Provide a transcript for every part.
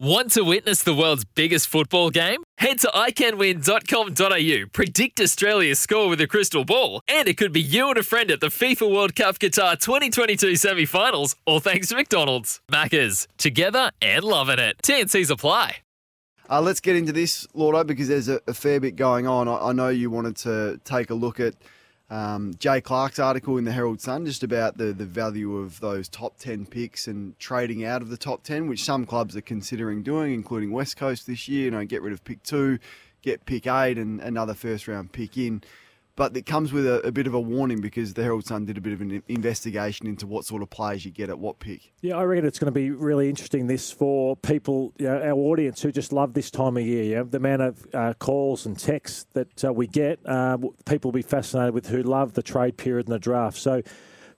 Want to witness the world's biggest football game? Head to iCanWin.com.au, predict Australia's score with a crystal ball, and it could be you and a friend at the FIFA World Cup Qatar 2022 semi finals, all thanks to McDonald's. Maccas, together and loving it. TNC's apply. Uh, let's get into this, Lordo, because there's a, a fair bit going on. I, I know you wanted to take a look at um, Jay Clark's article in the Herald Sun just about the, the value of those top 10 picks and trading out of the top 10, which some clubs are considering doing, including West Coast this year. You know, get rid of pick two, get pick eight, and another first round pick in but it comes with a, a, bit of a warning because the Herald Sun did a bit of an investigation into what sort of players you get at what pick. Yeah, I reckon it's going to be really interesting this for people, you know, our audience who just love this time of year. Yeah? The amount of uh, calls and texts that uh, we get, uh, people will be fascinated with who love the trade period and the draft. So,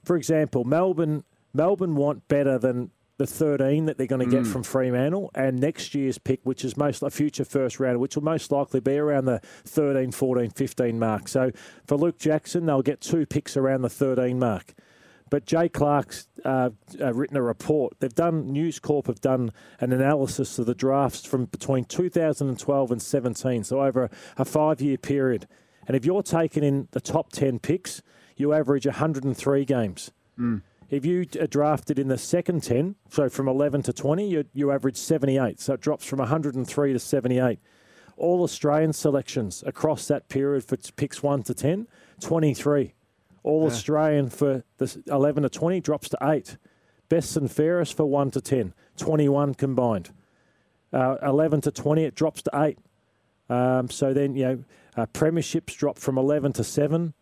for example, Melbourne Melbourne want better than the 13 that they're going to get mm. from Fremantle and next year's pick, which is most a future first round, which will most likely be around the 13, 14, 15 mark. So for Luke Jackson, they'll get two picks around the 13 mark. But Jay Clark's uh, uh, written a report. They've done News Corp have done an analysis of the drafts from between 2012 and 17, so over a, five-year period. And if you're taking in the top 10 picks, you average 103 games. Mm. If you are drafted in the second 10, so from 11 to 20, you, you average 78. So it drops from 103 to 78. All Australian selections across that period for picks 1 to 10, 23. All yeah. Australian for the 11 to 20 drops to 8. Best and fairest for 1 to 10, 21 combined. Uh, 11 to 20, it drops to 8. Um, so then, you know, uh, premierships drop from 11 to 7.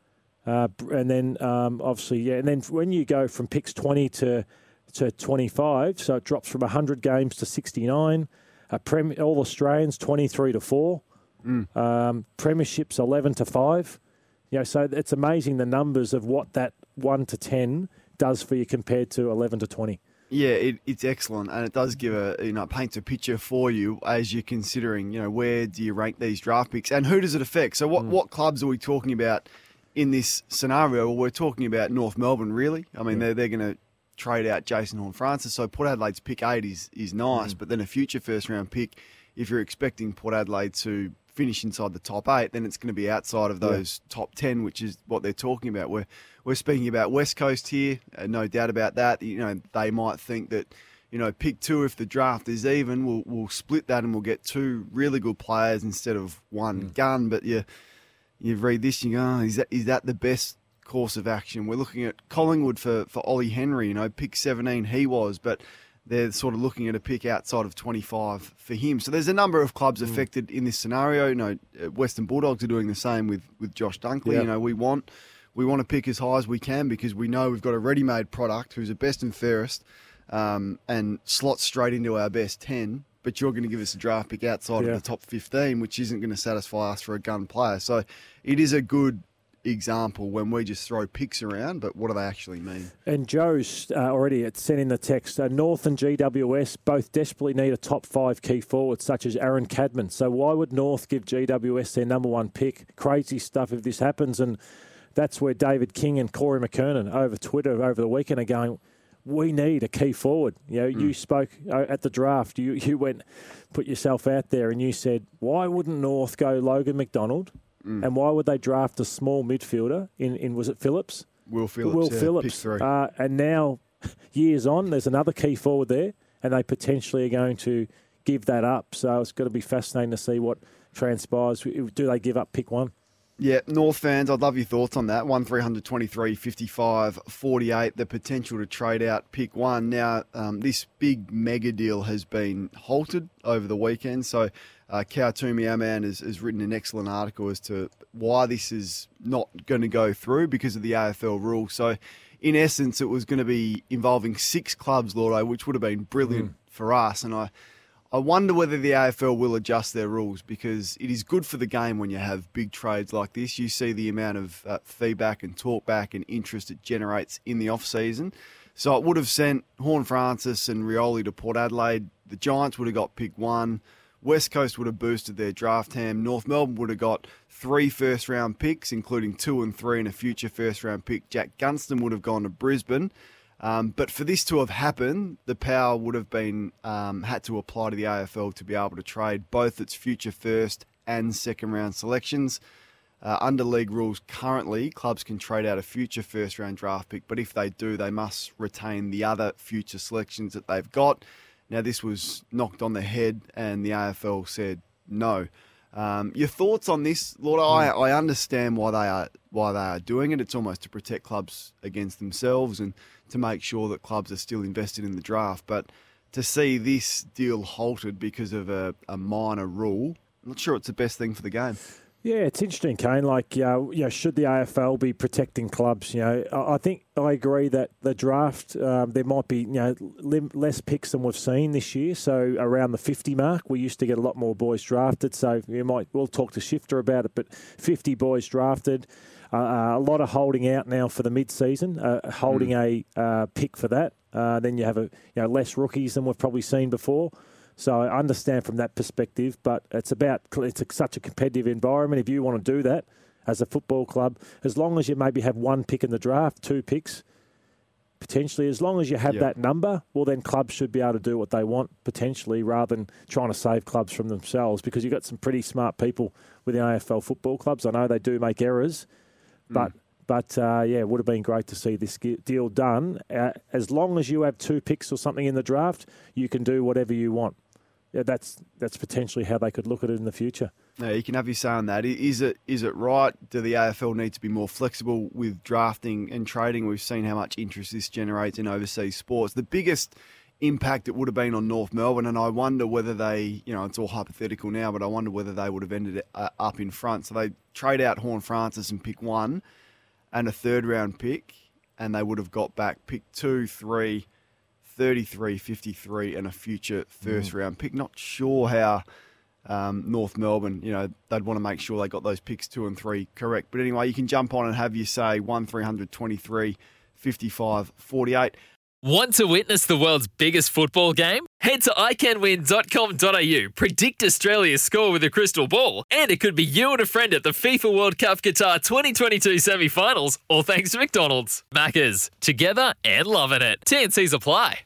Uh, and then um, obviously, yeah, and then when you go from picks 20 to to 25, so it drops from 100 games to 69. Uh, Prem- all Australians 23 to 4. Mm. Um, premierships 11 to 5. You know, so it's amazing the numbers of what that 1 to 10 does for you compared to 11 to 20. Yeah, it, it's excellent, and it does give a you know paints a picture for you as you're considering you know where do you rank these draft picks and who does it affect. So what mm. what clubs are we talking about in this scenario, we're talking about North Melbourne, really. I mean, yeah. they're, they're going to trade out Jason Horne-Francis. So Port Adelaide's pick eight is, is nice, mm. but then a future first round pick, if you're expecting Port Adelaide to finish inside the top eight, then it's going to be outside of those yeah. top 10, which is what they're talking about. We're, we're speaking about West Coast here, uh, no doubt about that. You know, they might think that you know, pick two if the draft is even. We'll, we'll split that and we'll get two really good players instead of one mm. gun. But yeah, you read this, you go, oh, is that is that the best course of action? We're looking at Collingwood for for Ollie Henry. You know, pick 17 he was, but they're sort of looking at a pick outside of 25 for him. So there's a number of clubs mm. affected in this scenario. You know, uh, Western Bulldogs are doing the same with with Josh Dunkley. Yep. You know, we want we want to pick as high as we can because we know we've got a ready-made product who's the best and fairest, um, and slots straight into our best 10 but you're going to give us a draft pick outside yeah. of the top 15, which isn't going to satisfy us for a gun player. So it is a good example when we just throw picks around, but what do they actually mean? And Joe's uh, already sent in the text. Uh, North and GWS both desperately need a top five key forward, such as Aaron Cadman. So why would North give GWS their number one pick? Crazy stuff if this happens. And that's where David King and Corey McKernan over Twitter over the weekend are going, we need a key forward. You know, mm. you spoke uh, at the draft. You you went, put yourself out there, and you said, why wouldn't North go Logan McDonald, mm. and why would they draft a small midfielder in, in was it Phillips? Will Phillips. Will yeah, Phillips. Uh, and now, years on, there's another key forward there, and they potentially are going to give that up. So it's going to be fascinating to see what transpires. Do they give up pick one? Yeah, North fans, I'd love your thoughts on that. 1 323 55 48, the potential to trade out pick one. Now, um, this big mega deal has been halted over the weekend. So, uh, Kautumi Aman has, has written an excellent article as to why this is not going to go through because of the AFL rule. So, in essence, it was going to be involving six clubs, Lordo, which would have been brilliant mm. for us. And I I wonder whether the AFL will adjust their rules because it is good for the game when you have big trades like this. You see the amount of uh, feedback and talkback and interest it generates in the off season. So it would have sent Horne-Francis and Rioli to Port Adelaide. The Giants would have got pick one. West Coast would have boosted their draft ham. North Melbourne would have got three first round picks, including two and three and a future first round pick. Jack Gunston would have gone to Brisbane. Um, but for this to have happened, the power would have been um, had to apply to the AFL to be able to trade both its future first and second round selections. Uh, under league rules currently, clubs can trade out a future first round draft pick, but if they do, they must retain the other future selections that they've got. Now, this was knocked on the head, and the AFL said no. Um, your thoughts on this, Lord? I, I understand why they are why they are doing it. It's almost to protect clubs against themselves and to make sure that clubs are still invested in the draft. But to see this deal halted because of a, a minor rule, I'm not sure it's the best thing for the game. Yeah, it's interesting, Kane. Like, uh, you know, should the AFL be protecting clubs? You know, I think I agree that the draft um, there might be you know less picks than we've seen this year. So around the fifty mark, we used to get a lot more boys drafted. So you might we'll talk to Shifter about it, but fifty boys drafted. Uh, uh, a lot of holding out now for the mid-season, uh, holding mm. a uh, pick for that. Uh, then you have a you know less rookies than we've probably seen before. So I understand from that perspective, but it's about it's a, such a competitive environment. If you want to do that as a football club, as long as you maybe have one pick in the draft, two picks, potentially, as long as you have that number, well, then clubs should be able to do what they want potentially, rather than trying to save clubs from themselves. Because you've got some pretty smart people within AFL football clubs. I know they do make errors but mm. but uh, yeah, it would have been great to see this deal done. Uh, as long as you have two picks or something in the draft, you can do whatever you want. Yeah, that's that's potentially how they could look at it in the future. Yeah, you can have your say on that. Is it is it right? Do the AFL need to be more flexible with drafting and trading? We've seen how much interest this generates in overseas sports. The biggest impact it would have been on North Melbourne, and I wonder whether they, you know, it's all hypothetical now, but I wonder whether they would have ended uh, up in front. So they trade out Horne-Francis and pick one and a third round pick, and they would have got back pick two, three, 33, 53, and a future first mm. round pick. Not sure how. Um, North Melbourne, you know, they'd want to make sure they got those picks two and three correct. But anyway, you can jump on and have you say 1 323 55 48. Want to witness the world's biggest football game? Head to iCanWin.com.au, predict Australia's score with a crystal ball, and it could be you and a friend at the FIFA World Cup Qatar 2022 semi finals, all thanks to McDonald's. Maccas, together and loving it. TNC's apply.